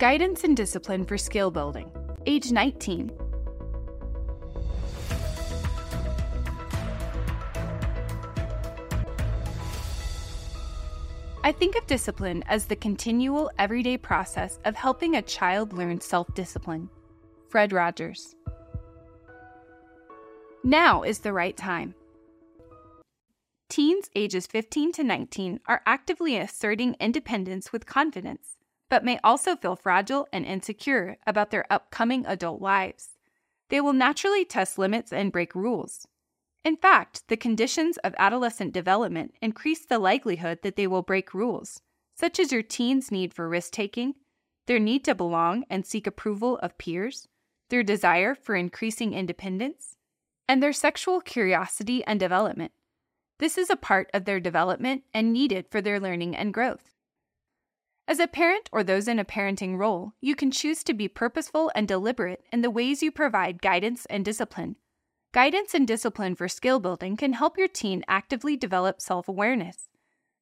Guidance and Discipline for Skill Building, age 19. I think of discipline as the continual everyday process of helping a child learn self discipline. Fred Rogers. Now is the right time. Teens ages 15 to 19 are actively asserting independence with confidence, but may also feel fragile and insecure about their upcoming adult lives. They will naturally test limits and break rules. In fact, the conditions of adolescent development increase the likelihood that they will break rules, such as your teen's need for risk taking, their need to belong and seek approval of peers, their desire for increasing independence, and their sexual curiosity and development. This is a part of their development and needed for their learning and growth. As a parent or those in a parenting role, you can choose to be purposeful and deliberate in the ways you provide guidance and discipline. Guidance and discipline for skill building can help your teen actively develop self awareness,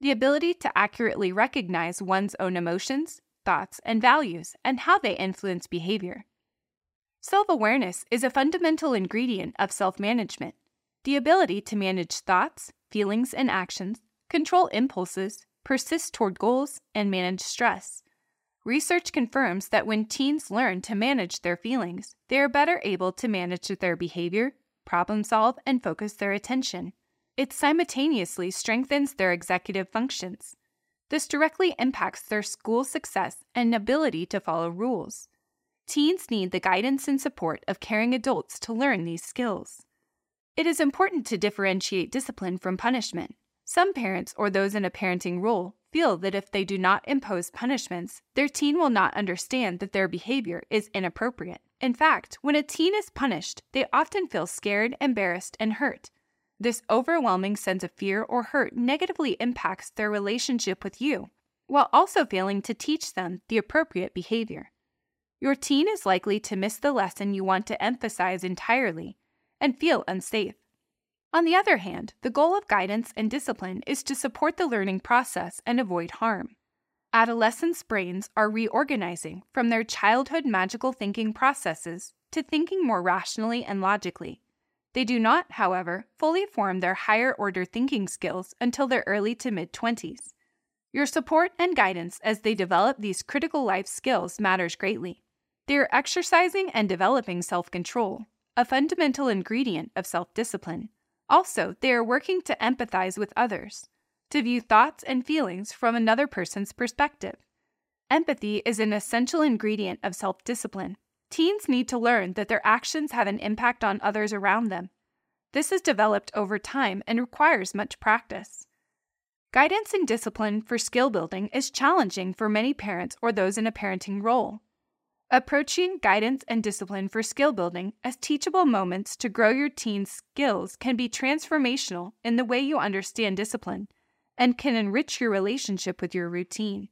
the ability to accurately recognize one's own emotions, thoughts, and values, and how they influence behavior. Self awareness is a fundamental ingredient of self management the ability to manage thoughts, feelings, and actions, control impulses, persist toward goals, and manage stress. Research confirms that when teens learn to manage their feelings, they are better able to manage their behavior, problem solve, and focus their attention. It simultaneously strengthens their executive functions. This directly impacts their school success and ability to follow rules. Teens need the guidance and support of caring adults to learn these skills. It is important to differentiate discipline from punishment. Some parents or those in a parenting role feel that if they do not impose punishments, their teen will not understand that their behavior is inappropriate. In fact, when a teen is punished, they often feel scared, embarrassed, and hurt. This overwhelming sense of fear or hurt negatively impacts their relationship with you, while also failing to teach them the appropriate behavior. Your teen is likely to miss the lesson you want to emphasize entirely and feel unsafe. On the other hand, the goal of guidance and discipline is to support the learning process and avoid harm. Adolescents' brains are reorganizing from their childhood magical thinking processes to thinking more rationally and logically. They do not, however, fully form their higher order thinking skills until their early to mid 20s. Your support and guidance as they develop these critical life skills matters greatly. They are exercising and developing self control, a fundamental ingredient of self discipline. Also, they are working to empathize with others, to view thoughts and feelings from another person's perspective. Empathy is an essential ingredient of self discipline. Teens need to learn that their actions have an impact on others around them. This is developed over time and requires much practice. Guidance and discipline for skill building is challenging for many parents or those in a parenting role. Approaching guidance and discipline for skill building as teachable moments to grow your teen's skills can be transformational in the way you understand discipline and can enrich your relationship with your routine.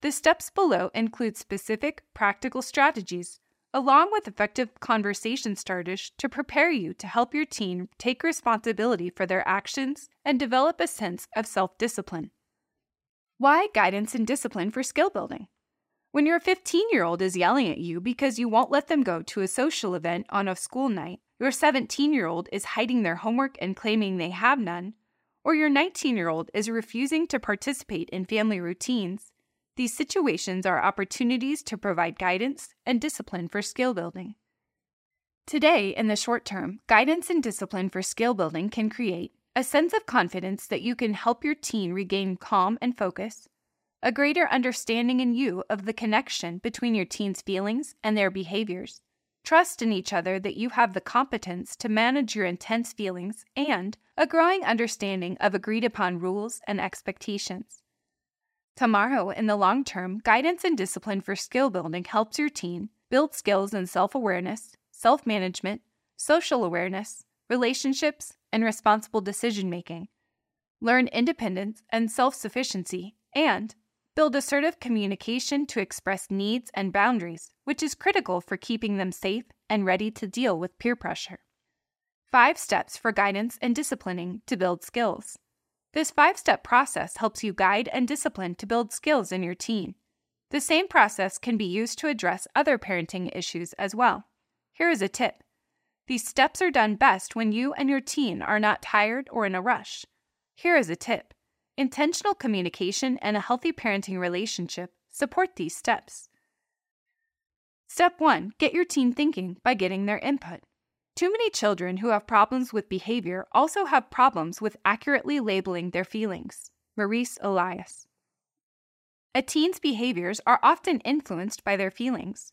The steps below include specific, practical strategies, along with effective conversation starters to prepare you to help your teen take responsibility for their actions and develop a sense of self discipline. Why guidance and discipline for skill building? When your 15 year old is yelling at you because you won't let them go to a social event on a school night, your 17 year old is hiding their homework and claiming they have none, or your 19 year old is refusing to participate in family routines, these situations are opportunities to provide guidance and discipline for skill building. Today, in the short term, guidance and discipline for skill building can create a sense of confidence that you can help your teen regain calm and focus, a greater understanding in you of the connection between your teen's feelings and their behaviors, trust in each other that you have the competence to manage your intense feelings, and a growing understanding of agreed upon rules and expectations. Tomorrow, in the long term, guidance and discipline for skill building helps your teen build skills in self awareness, self management, social awareness, relationships, and responsible decision making. Learn independence and self sufficiency, and Build assertive communication to express needs and boundaries, which is critical for keeping them safe and ready to deal with peer pressure. Five steps for guidance and disciplining to build skills. This five step process helps you guide and discipline to build skills in your teen. The same process can be used to address other parenting issues as well. Here is a tip these steps are done best when you and your teen are not tired or in a rush. Here is a tip intentional communication and a healthy parenting relationship support these steps. Step 1 Get your teen thinking by getting their input. Too many children who have problems with behavior also have problems with accurately labeling their feelings. Maurice Elias. A teen's behaviors are often influenced by their feelings.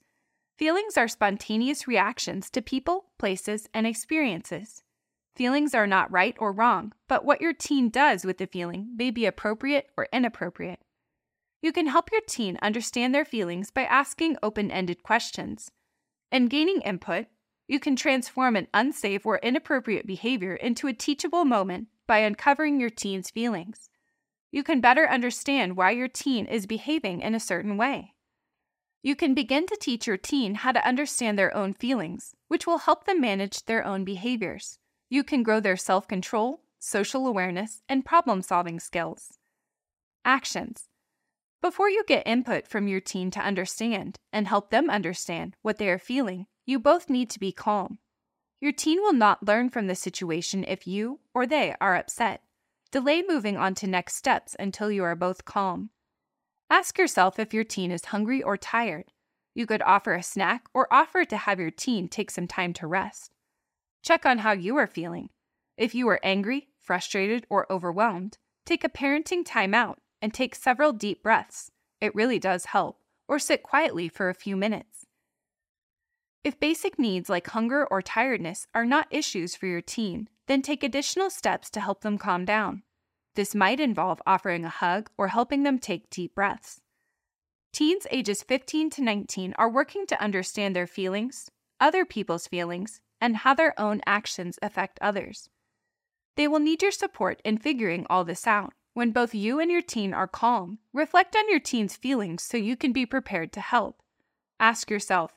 Feelings are spontaneous reactions to people, places, and experiences. Feelings are not right or wrong, but what your teen does with the feeling may be appropriate or inappropriate. You can help your teen understand their feelings by asking open ended questions. And gaining input, you can transform an unsafe or inappropriate behavior into a teachable moment by uncovering your teen's feelings. You can better understand why your teen is behaving in a certain way. You can begin to teach your teen how to understand their own feelings, which will help them manage their own behaviors. You can grow their self control, social awareness, and problem solving skills. Actions Before you get input from your teen to understand and help them understand what they are feeling, you both need to be calm. Your teen will not learn from the situation if you or they are upset. Delay moving on to next steps until you are both calm. Ask yourself if your teen is hungry or tired. You could offer a snack or offer to have your teen take some time to rest. Check on how you are feeling. If you are angry, frustrated, or overwhelmed, take a parenting timeout and take several deep breaths. It really does help. Or sit quietly for a few minutes. If basic needs like hunger or tiredness are not issues for your teen, then take additional steps to help them calm down. This might involve offering a hug or helping them take deep breaths. Teens ages 15 to 19 are working to understand their feelings, other people's feelings, and how their own actions affect others. They will need your support in figuring all this out. When both you and your teen are calm, reflect on your teen's feelings so you can be prepared to help. Ask yourself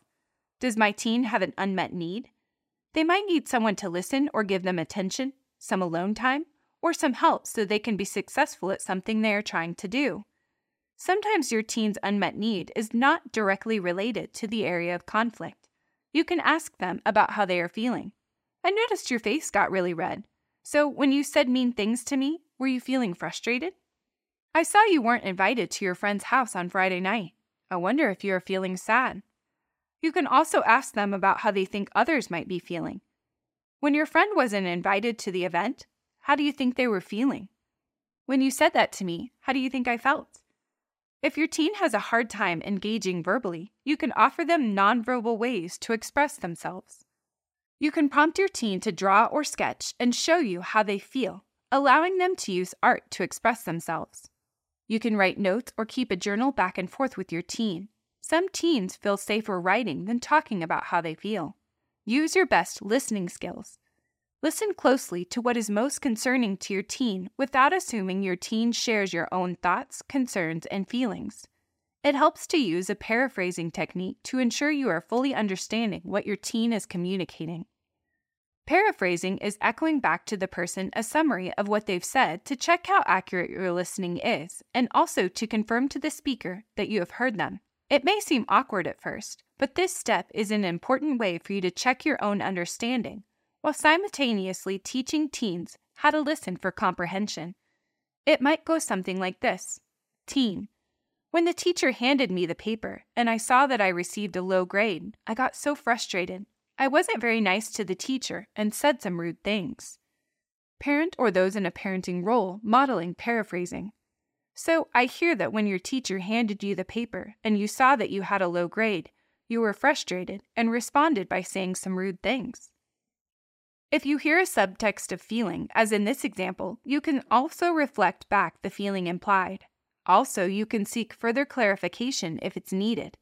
Does my teen have an unmet need? They might need someone to listen or give them attention, some alone time, or some help so they can be successful at something they are trying to do. Sometimes your teen's unmet need is not directly related to the area of conflict. You can ask them about how they are feeling. I noticed your face got really red. So, when you said mean things to me, were you feeling frustrated? I saw you weren't invited to your friend's house on Friday night. I wonder if you are feeling sad. You can also ask them about how they think others might be feeling. When your friend wasn't invited to the event, how do you think they were feeling? When you said that to me, how do you think I felt? If your teen has a hard time engaging verbally, you can offer them nonverbal ways to express themselves. You can prompt your teen to draw or sketch and show you how they feel, allowing them to use art to express themselves. You can write notes or keep a journal back and forth with your teen. Some teens feel safer writing than talking about how they feel. Use your best listening skills. Listen closely to what is most concerning to your teen without assuming your teen shares your own thoughts, concerns, and feelings. It helps to use a paraphrasing technique to ensure you are fully understanding what your teen is communicating. Paraphrasing is echoing back to the person a summary of what they've said to check how accurate your listening is, and also to confirm to the speaker that you have heard them. It may seem awkward at first, but this step is an important way for you to check your own understanding while simultaneously teaching teens how to listen for comprehension. It might go something like this Teen, when the teacher handed me the paper and I saw that I received a low grade, I got so frustrated. I wasn't very nice to the teacher and said some rude things. Parent or those in a parenting role modeling paraphrasing. So I hear that when your teacher handed you the paper and you saw that you had a low grade, you were frustrated and responded by saying some rude things. If you hear a subtext of feeling, as in this example, you can also reflect back the feeling implied. Also, you can seek further clarification if it's needed.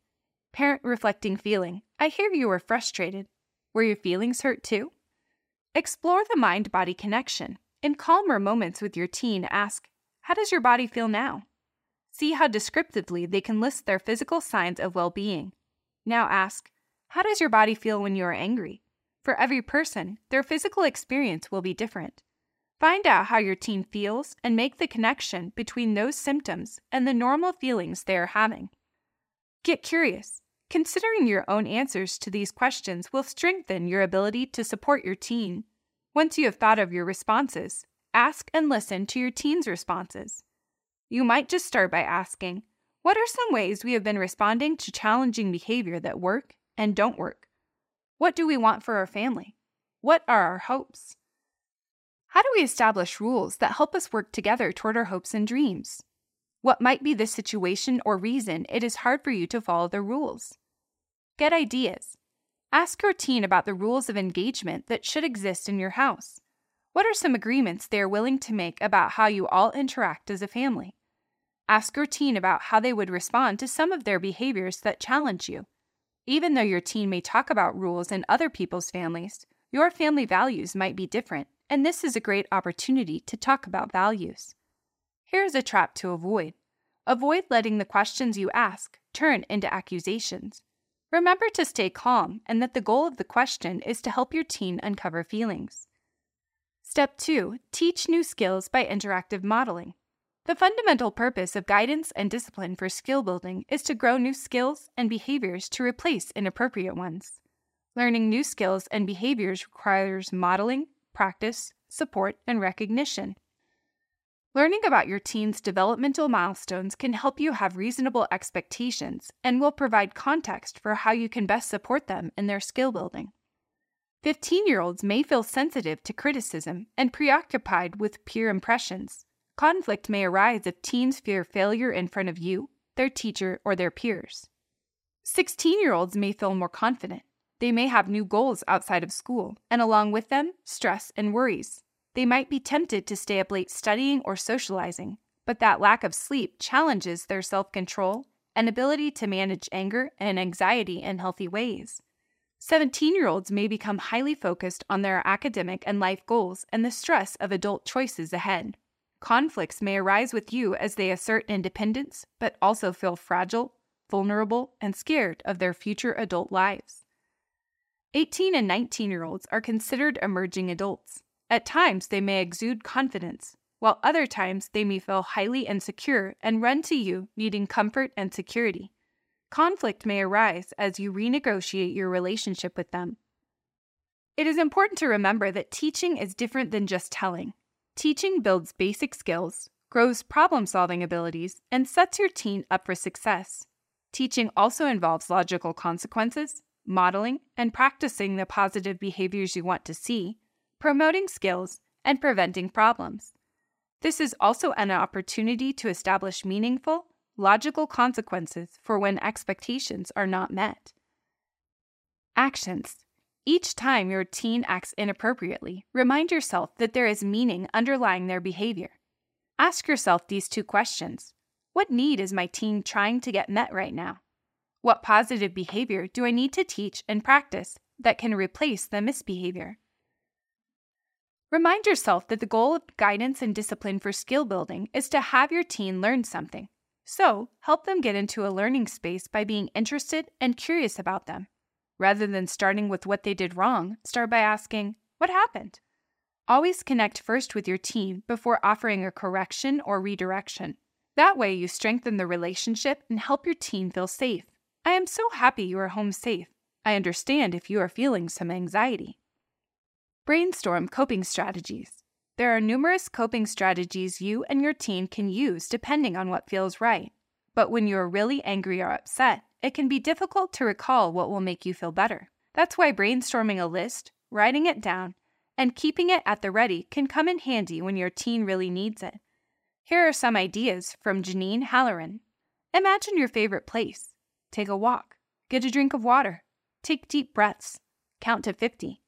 Parent reflecting feeling I hear you were frustrated. Were your feelings hurt too? Explore the mind body connection. In calmer moments with your teen, ask, How does your body feel now? See how descriptively they can list their physical signs of well being. Now ask, How does your body feel when you are angry? For every person, their physical experience will be different. Find out how your teen feels and make the connection between those symptoms and the normal feelings they are having. Get curious. Considering your own answers to these questions will strengthen your ability to support your teen. Once you have thought of your responses, ask and listen to your teen's responses. You might just start by asking, What are some ways we have been responding to challenging behavior that work and don't work? What do we want for our family? What are our hopes? How do we establish rules that help us work together toward our hopes and dreams? What might be the situation or reason it is hard for you to follow the rules? Get ideas. Ask your teen about the rules of engagement that should exist in your house. What are some agreements they are willing to make about how you all interact as a family? Ask your teen about how they would respond to some of their behaviors that challenge you. Even though your teen may talk about rules in other people's families, your family values might be different and this is a great opportunity to talk about values. Here's a trap to avoid avoid letting the questions you ask turn into accusations. Remember to stay calm and that the goal of the question is to help your teen uncover feelings. Step 2 Teach new skills by interactive modeling. The fundamental purpose of guidance and discipline for skill building is to grow new skills and behaviors to replace inappropriate ones. Learning new skills and behaviors requires modeling, practice, support, and recognition. Learning about your teen's developmental milestones can help you have reasonable expectations and will provide context for how you can best support them in their skill building. 15 year olds may feel sensitive to criticism and preoccupied with peer impressions. Conflict may arise if teens fear failure in front of you, their teacher, or their peers. 16 year olds may feel more confident. They may have new goals outside of school, and along with them, stress and worries. They might be tempted to stay up late studying or socializing, but that lack of sleep challenges their self control and ability to manage anger and anxiety in healthy ways. 17 year olds may become highly focused on their academic and life goals and the stress of adult choices ahead. Conflicts may arise with you as they assert independence, but also feel fragile, vulnerable, and scared of their future adult lives. 18 and 19 year olds are considered emerging adults. At times, they may exude confidence, while other times they may feel highly insecure and run to you needing comfort and security. Conflict may arise as you renegotiate your relationship with them. It is important to remember that teaching is different than just telling. Teaching builds basic skills, grows problem solving abilities, and sets your teen up for success. Teaching also involves logical consequences, modeling and practicing the positive behaviors you want to see, promoting skills, and preventing problems. This is also an opportunity to establish meaningful, logical consequences for when expectations are not met. Actions. Each time your teen acts inappropriately, remind yourself that there is meaning underlying their behavior. Ask yourself these two questions What need is my teen trying to get met right now? What positive behavior do I need to teach and practice that can replace the misbehavior? Remind yourself that the goal of guidance and discipline for skill building is to have your teen learn something. So, help them get into a learning space by being interested and curious about them. Rather than starting with what they did wrong, start by asking, What happened? Always connect first with your teen before offering a correction or redirection. That way, you strengthen the relationship and help your teen feel safe. I am so happy you are home safe. I understand if you are feeling some anxiety. Brainstorm coping strategies. There are numerous coping strategies you and your teen can use depending on what feels right. But when you are really angry or upset, it can be difficult to recall what will make you feel better. That's why brainstorming a list, writing it down, and keeping it at the ready can come in handy when your teen really needs it. Here are some ideas from Janine Halloran. Imagine your favorite place. Take a walk. Get a drink of water. Take deep breaths. Count to 50.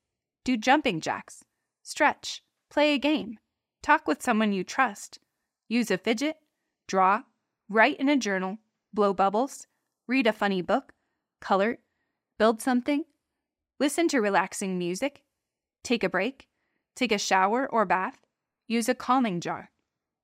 Do jumping jacks. Stretch. Play a game. Talk with someone you trust. Use a fidget. Draw. Write in a journal. Blow bubbles. Read a funny book. Color. Build something. Listen to relaxing music. Take a break. Take a shower or bath. Use a calming jar.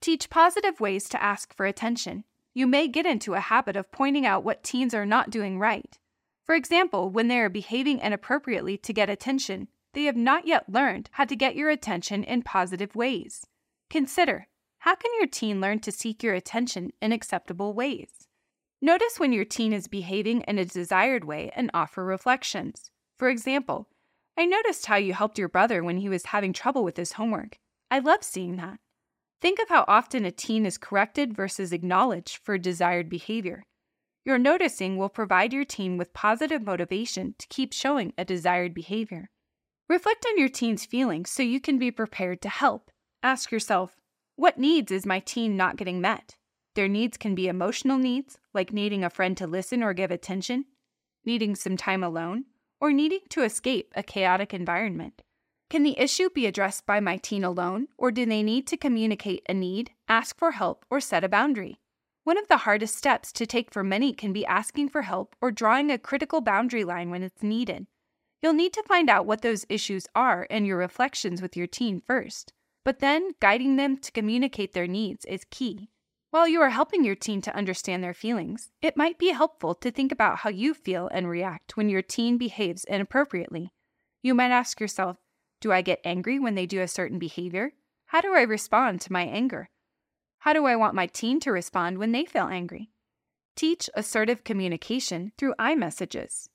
Teach positive ways to ask for attention you may get into a habit of pointing out what teens are not doing right. For example, when they are behaving inappropriately to get attention, they have not yet learned how to get your attention in positive ways. Consider how can your teen learn to seek your attention in acceptable ways? Notice when your teen is behaving in a desired way and offer reflections. For example, I noticed how you helped your brother when he was having trouble with his homework. I love seeing that. Think of how often a teen is corrected versus acknowledged for desired behavior. Your noticing will provide your teen with positive motivation to keep showing a desired behavior. Reflect on your teen's feelings so you can be prepared to help. Ask yourself, what needs is my teen not getting met? Their needs can be emotional needs, like needing a friend to listen or give attention, needing some time alone, or needing to escape a chaotic environment. Can the issue be addressed by my teen alone, or do they need to communicate a need, ask for help, or set a boundary? One of the hardest steps to take for many can be asking for help or drawing a critical boundary line when it's needed. You'll need to find out what those issues are in your reflections with your teen first, but then guiding them to communicate their needs is key. While you are helping your teen to understand their feelings, it might be helpful to think about how you feel and react when your teen behaves inappropriately. You might ask yourself Do I get angry when they do a certain behavior? How do I respond to my anger? How do I want my teen to respond when they feel angry? Teach assertive communication through I-messages.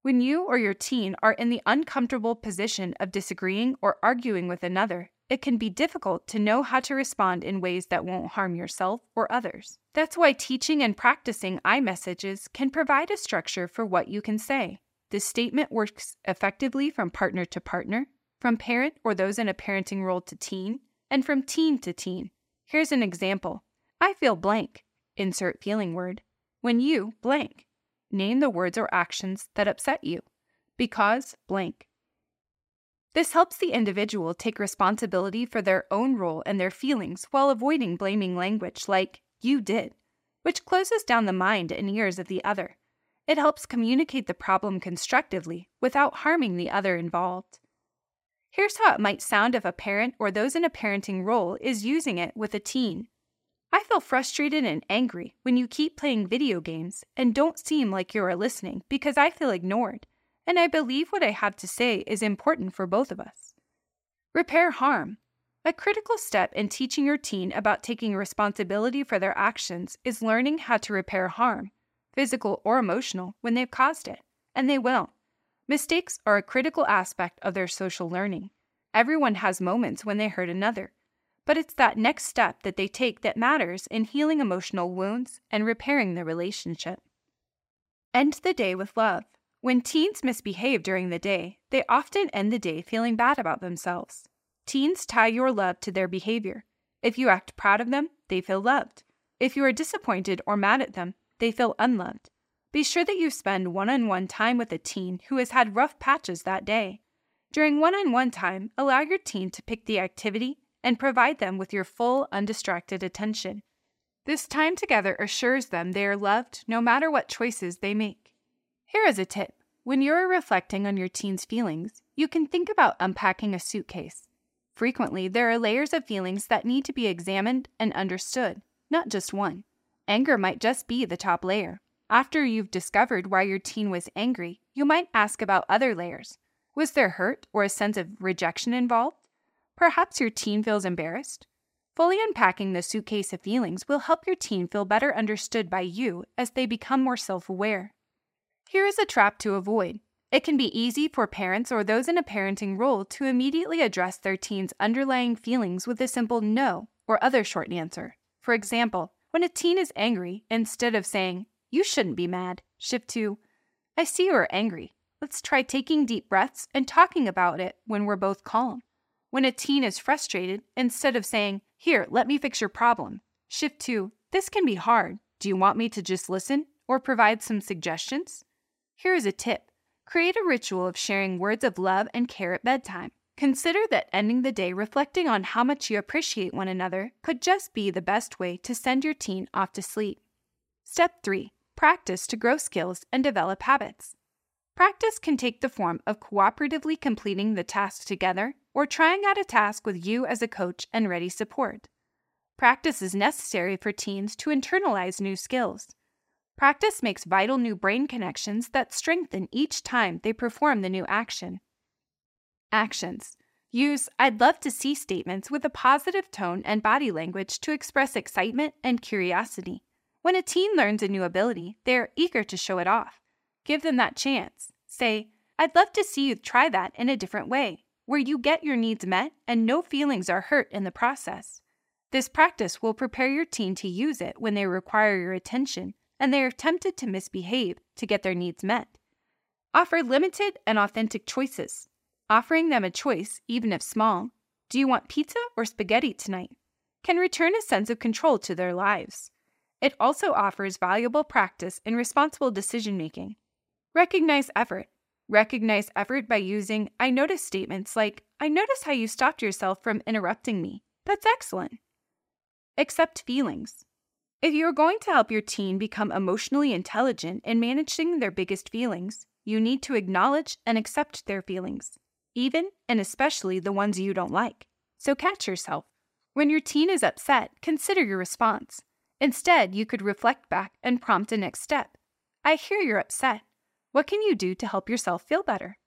When you or your teen are in the uncomfortable position of disagreeing or arguing with another, it can be difficult to know how to respond in ways that won't harm yourself or others. That's why teaching and practicing I-messages can provide a structure for what you can say. This statement works effectively from partner to partner, from parent or those in a parenting role to teen, and from teen to teen. Here's an example I feel blank. Insert feeling word. When you blank. Name the words or actions that upset you. Because blank. This helps the individual take responsibility for their own role and their feelings while avoiding blaming language like, you did, which closes down the mind and ears of the other. It helps communicate the problem constructively without harming the other involved. Here's how it might sound if a parent or those in a parenting role is using it with a teen. I feel frustrated and angry when you keep playing video games and don't seem like you are listening because I feel ignored and I believe what I have to say is important for both of us. Repair harm. A critical step in teaching your teen about taking responsibility for their actions is learning how to repair harm, physical or emotional, when they've caused it, and they will. Mistakes are a critical aspect of their social learning. Everyone has moments when they hurt another, but it's that next step that they take that matters in healing emotional wounds and repairing the relationship. End the day with love. When teens misbehave during the day, they often end the day feeling bad about themselves. Teens tie your love to their behavior. If you act proud of them, they feel loved. If you are disappointed or mad at them, they feel unloved. Be sure that you spend one on one time with a teen who has had rough patches that day. During one on one time, allow your teen to pick the activity and provide them with your full, undistracted attention. This time together assures them they are loved no matter what choices they make. Here is a tip when you're reflecting on your teen's feelings, you can think about unpacking a suitcase. Frequently, there are layers of feelings that need to be examined and understood, not just one. Anger might just be the top layer. After you've discovered why your teen was angry, you might ask about other layers. Was there hurt or a sense of rejection involved? Perhaps your teen feels embarrassed. Fully unpacking the suitcase of feelings will help your teen feel better understood by you as they become more self aware. Here is a trap to avoid. It can be easy for parents or those in a parenting role to immediately address their teen's underlying feelings with a simple no or other short answer. For example, when a teen is angry, instead of saying, You shouldn't be mad, shift to, I see you are angry. Let's try taking deep breaths and talking about it when we're both calm. When a teen is frustrated, instead of saying, Here, let me fix your problem, shift to, This can be hard. Do you want me to just listen or provide some suggestions? Here is a tip create a ritual of sharing words of love and care at bedtime. Consider that ending the day reflecting on how much you appreciate one another could just be the best way to send your teen off to sleep. Step 3 Practice to grow skills and develop habits. Practice can take the form of cooperatively completing the task together or trying out a task with you as a coach and ready support. Practice is necessary for teens to internalize new skills. Practice makes vital new brain connections that strengthen each time they perform the new action. Actions Use I'd love to see statements with a positive tone and body language to express excitement and curiosity. When a teen learns a new ability, they are eager to show it off. Give them that chance. Say, I'd love to see you try that in a different way, where you get your needs met and no feelings are hurt in the process. This practice will prepare your teen to use it when they require your attention and they are tempted to misbehave to get their needs met. Offer limited and authentic choices. Offering them a choice, even if small do you want pizza or spaghetti tonight? can return a sense of control to their lives. It also offers valuable practice in responsible decision making. Recognize effort. Recognize effort by using I notice statements like, I notice how you stopped yourself from interrupting me. That's excellent. Accept feelings. If you are going to help your teen become emotionally intelligent in managing their biggest feelings, you need to acknowledge and accept their feelings, even and especially the ones you don't like. So catch yourself. When your teen is upset, consider your response. Instead, you could reflect back and prompt a next step. I hear you're upset. What can you do to help yourself feel better?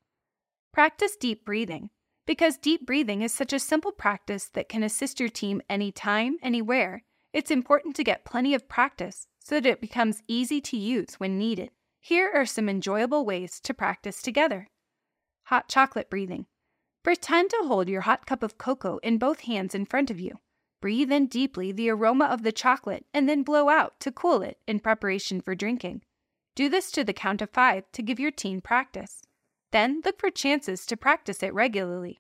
Practice deep breathing. Because deep breathing is such a simple practice that can assist your team anytime, anywhere, it's important to get plenty of practice so that it becomes easy to use when needed. Here are some enjoyable ways to practice together. Hot chocolate breathing. Pretend to hold your hot cup of cocoa in both hands in front of you. Breathe in deeply the aroma of the chocolate and then blow out to cool it in preparation for drinking. Do this to the count of five to give your teen practice. Then look for chances to practice it regularly.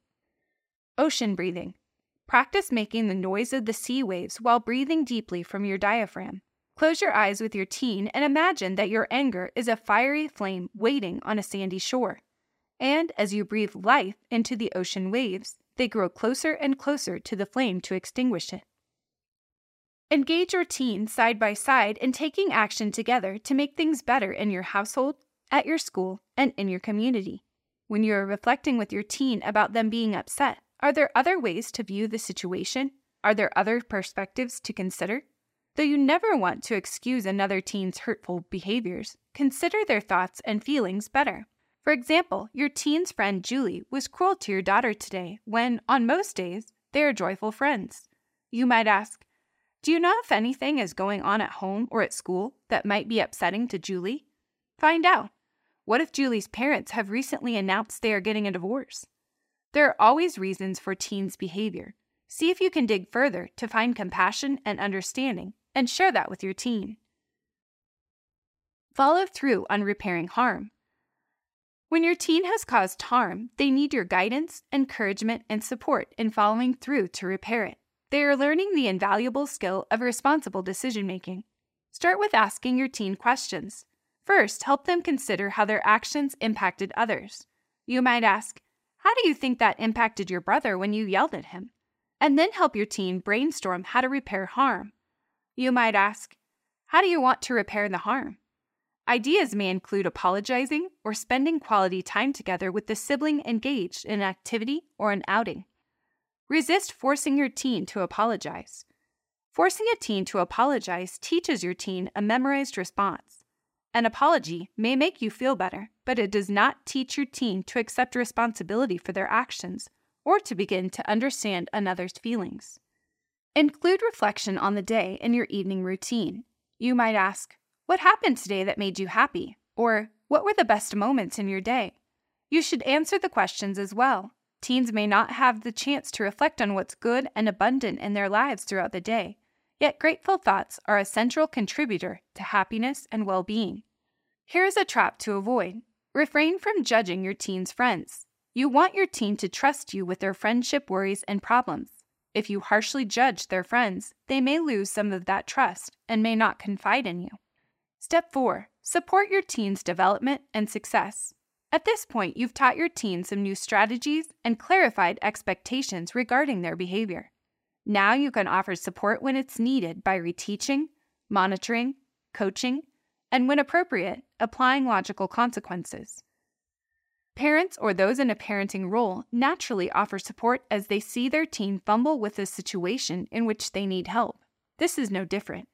Ocean breathing. Practice making the noise of the sea waves while breathing deeply from your diaphragm. Close your eyes with your teen and imagine that your anger is a fiery flame waiting on a sandy shore. And as you breathe life into the ocean waves, they grow closer and closer to the flame to extinguish it. Engage your teen side by side in taking action together to make things better in your household, at your school, and in your community. When you are reflecting with your teen about them being upset, are there other ways to view the situation? Are there other perspectives to consider? Though you never want to excuse another teen's hurtful behaviors, consider their thoughts and feelings better. For example, your teen's friend Julie was cruel to your daughter today when, on most days, they are joyful friends. You might ask, Do you know if anything is going on at home or at school that might be upsetting to Julie? Find out. What if Julie's parents have recently announced they are getting a divorce? There are always reasons for teens' behavior. See if you can dig further to find compassion and understanding and share that with your teen. Follow through on repairing harm. When your teen has caused harm, they need your guidance, encouragement, and support in following through to repair it. They are learning the invaluable skill of responsible decision making. Start with asking your teen questions. First, help them consider how their actions impacted others. You might ask, how do you think that impacted your brother when you yelled at him? And then help your teen brainstorm how to repair harm. You might ask, How do you want to repair the harm? Ideas may include apologizing or spending quality time together with the sibling engaged in an activity or an outing. Resist forcing your teen to apologize. Forcing a teen to apologize teaches your teen a memorized response. An apology may make you feel better, but it does not teach your teen to accept responsibility for their actions or to begin to understand another's feelings. Include reflection on the day in your evening routine. You might ask, What happened today that made you happy? Or, What were the best moments in your day? You should answer the questions as well. Teens may not have the chance to reflect on what's good and abundant in their lives throughout the day, Yet grateful thoughts are a central contributor to happiness and well being. Here is a trap to avoid refrain from judging your teen's friends. You want your teen to trust you with their friendship worries and problems. If you harshly judge their friends, they may lose some of that trust and may not confide in you. Step 4 Support your teen's development and success. At this point, you've taught your teen some new strategies and clarified expectations regarding their behavior. Now you can offer support when it's needed by reteaching, monitoring, coaching, and when appropriate, applying logical consequences. Parents or those in a parenting role naturally offer support as they see their teen fumble with a situation in which they need help. This is no different.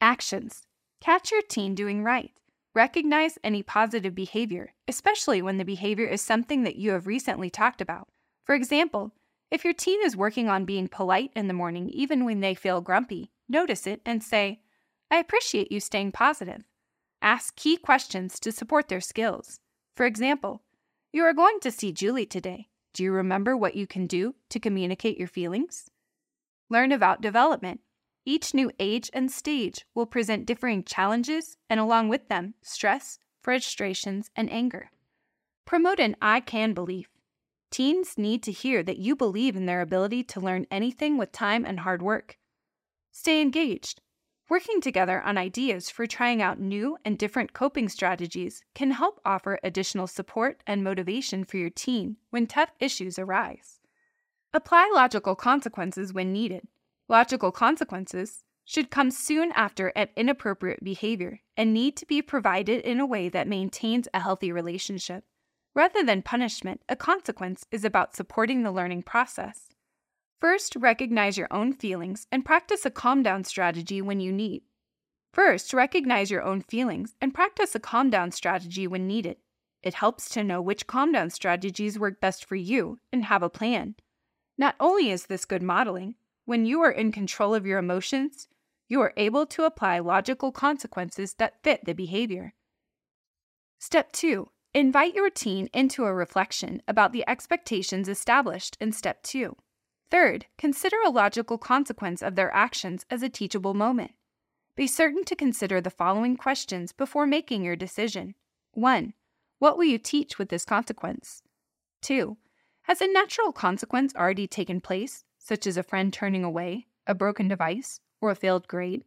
Actions Catch your teen doing right. Recognize any positive behavior, especially when the behavior is something that you have recently talked about. For example, if your teen is working on being polite in the morning even when they feel grumpy, notice it and say, I appreciate you staying positive. Ask key questions to support their skills. For example, you are going to see Julie today. Do you remember what you can do to communicate your feelings? Learn about development. Each new age and stage will present differing challenges and, along with them, stress, frustrations, and anger. Promote an I can belief. Teens need to hear that you believe in their ability to learn anything with time and hard work. Stay engaged. Working together on ideas for trying out new and different coping strategies can help offer additional support and motivation for your teen when tough issues arise. Apply logical consequences when needed. Logical consequences should come soon after an inappropriate behavior and need to be provided in a way that maintains a healthy relationship. Rather than punishment, a consequence is about supporting the learning process. First, recognize your own feelings and practice a calm down strategy when you need. First, recognize your own feelings and practice a calm down strategy when needed. It helps to know which calm down strategies work best for you and have a plan. Not only is this good modeling, when you are in control of your emotions, you are able to apply logical consequences that fit the behavior. Step 2 Invite your teen into a reflection about the expectations established in Step 2. Third, consider a logical consequence of their actions as a teachable moment. Be certain to consider the following questions before making your decision. 1. What will you teach with this consequence? 2. Has a natural consequence already taken place, such as a friend turning away, a broken device, or a failed grade?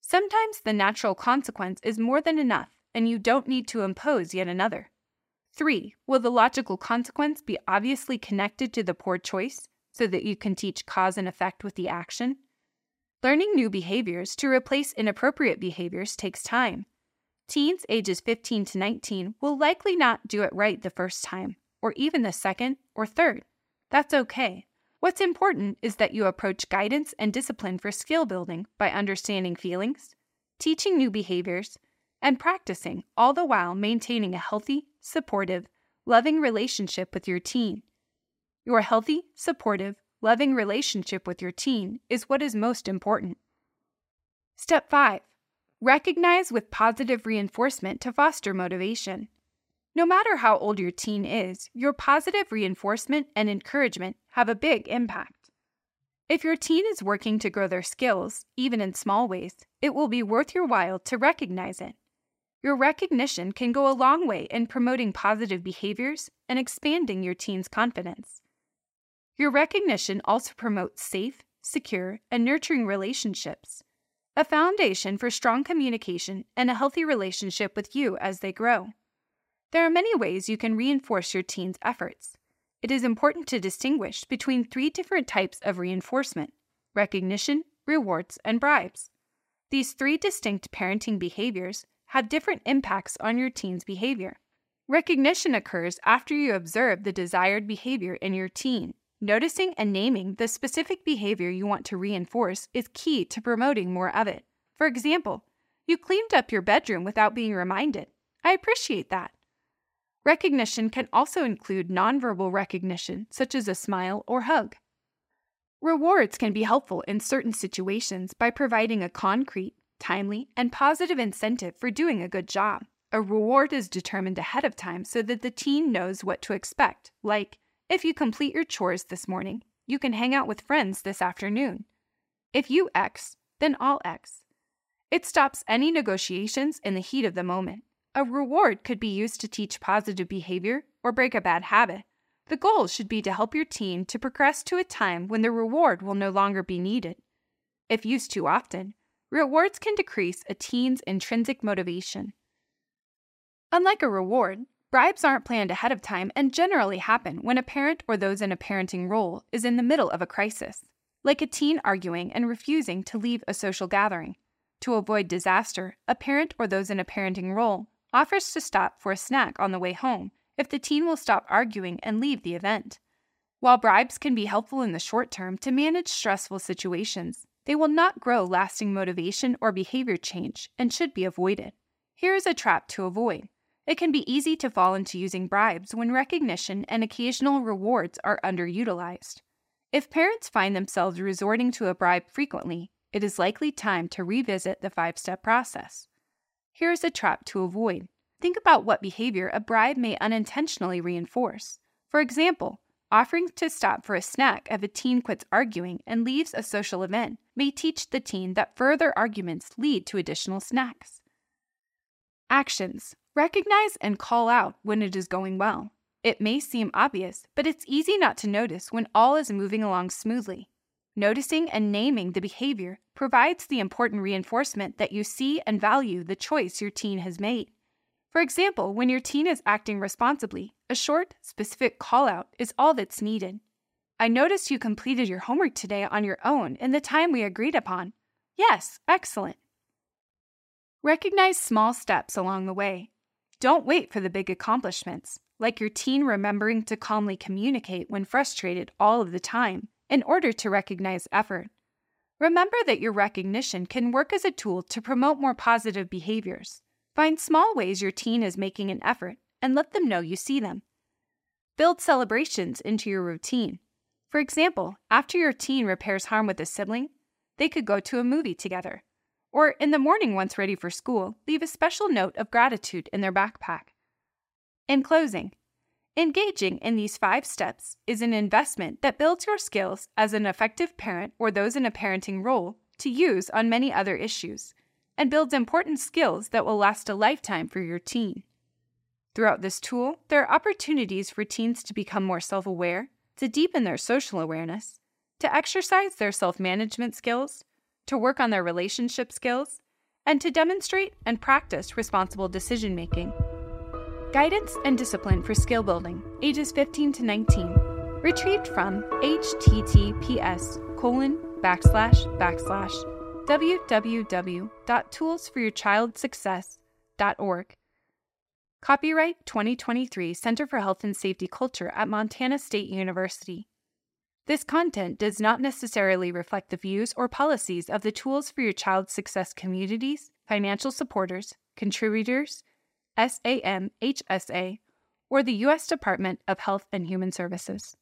Sometimes the natural consequence is more than enough, and you don't need to impose yet another. 3. Will the logical consequence be obviously connected to the poor choice so that you can teach cause and effect with the action. Learning new behaviors to replace inappropriate behaviors takes time. Teens ages 15 to 19 will likely not do it right the first time, or even the second or third. That's okay. What's important is that you approach guidance and discipline for skill building by understanding feelings, teaching new behaviors, and practicing, all the while maintaining a healthy, supportive, loving relationship with your teen. Your healthy, supportive, loving relationship with your teen is what is most important. Step 5 Recognize with positive reinforcement to foster motivation. No matter how old your teen is, your positive reinforcement and encouragement have a big impact. If your teen is working to grow their skills, even in small ways, it will be worth your while to recognize it. Your recognition can go a long way in promoting positive behaviors and expanding your teen's confidence. Your recognition also promotes safe, secure, and nurturing relationships, a foundation for strong communication and a healthy relationship with you as they grow. There are many ways you can reinforce your teen's efforts. It is important to distinguish between three different types of reinforcement recognition, rewards, and bribes. These three distinct parenting behaviors have different impacts on your teen's behavior. Recognition occurs after you observe the desired behavior in your teen Noticing and naming the specific behavior you want to reinforce is key to promoting more of it. For example, you cleaned up your bedroom without being reminded. I appreciate that. Recognition can also include nonverbal recognition, such as a smile or hug. Rewards can be helpful in certain situations by providing a concrete, timely, and positive incentive for doing a good job. A reward is determined ahead of time so that the teen knows what to expect, like, if you complete your chores this morning, you can hang out with friends this afternoon. If you X, then I'll X. It stops any negotiations in the heat of the moment. A reward could be used to teach positive behavior or break a bad habit. The goal should be to help your teen to progress to a time when the reward will no longer be needed. If used too often, rewards can decrease a teen's intrinsic motivation. Unlike a reward, Bribes aren't planned ahead of time and generally happen when a parent or those in a parenting role is in the middle of a crisis, like a teen arguing and refusing to leave a social gathering. To avoid disaster, a parent or those in a parenting role offers to stop for a snack on the way home if the teen will stop arguing and leave the event. While bribes can be helpful in the short term to manage stressful situations, they will not grow lasting motivation or behavior change and should be avoided. Here is a trap to avoid. It can be easy to fall into using bribes when recognition and occasional rewards are underutilized. If parents find themselves resorting to a bribe frequently, it is likely time to revisit the five step process. Here is a trap to avoid. Think about what behavior a bribe may unintentionally reinforce. For example, offering to stop for a snack if a teen quits arguing and leaves a social event may teach the teen that further arguments lead to additional snacks. Actions Recognize and call out when it is going well. It may seem obvious, but it's easy not to notice when all is moving along smoothly. Noticing and naming the behavior provides the important reinforcement that you see and value the choice your teen has made. For example, when your teen is acting responsibly, a short, specific call out is all that's needed. I noticed you completed your homework today on your own in the time we agreed upon. Yes, excellent. Recognize small steps along the way. Don't wait for the big accomplishments, like your teen remembering to calmly communicate when frustrated all of the time in order to recognize effort. Remember that your recognition can work as a tool to promote more positive behaviors. Find small ways your teen is making an effort and let them know you see them. Build celebrations into your routine. For example, after your teen repairs harm with a sibling, they could go to a movie together. Or in the morning, once ready for school, leave a special note of gratitude in their backpack. In closing, Engaging in these five steps is an investment that builds your skills as an effective parent or those in a parenting role to use on many other issues, and builds important skills that will last a lifetime for your teen. Throughout this tool, there are opportunities for teens to become more self aware, to deepen their social awareness, to exercise their self management skills, to work on their relationship skills, and to demonstrate and practice responsible decision making. Guidance and Discipline for Skill Building, ages 15 to 19. Retrieved from https colon backslash backslash www.toolsforyourchildsuccess.org. Copyright 2023 Center for Health and Safety Culture at Montana State University. This content does not necessarily reflect the views or policies of the Tools for Your Child's Success communities, financial supporters, contributors, SAMHSA, or the U.S. Department of Health and Human Services.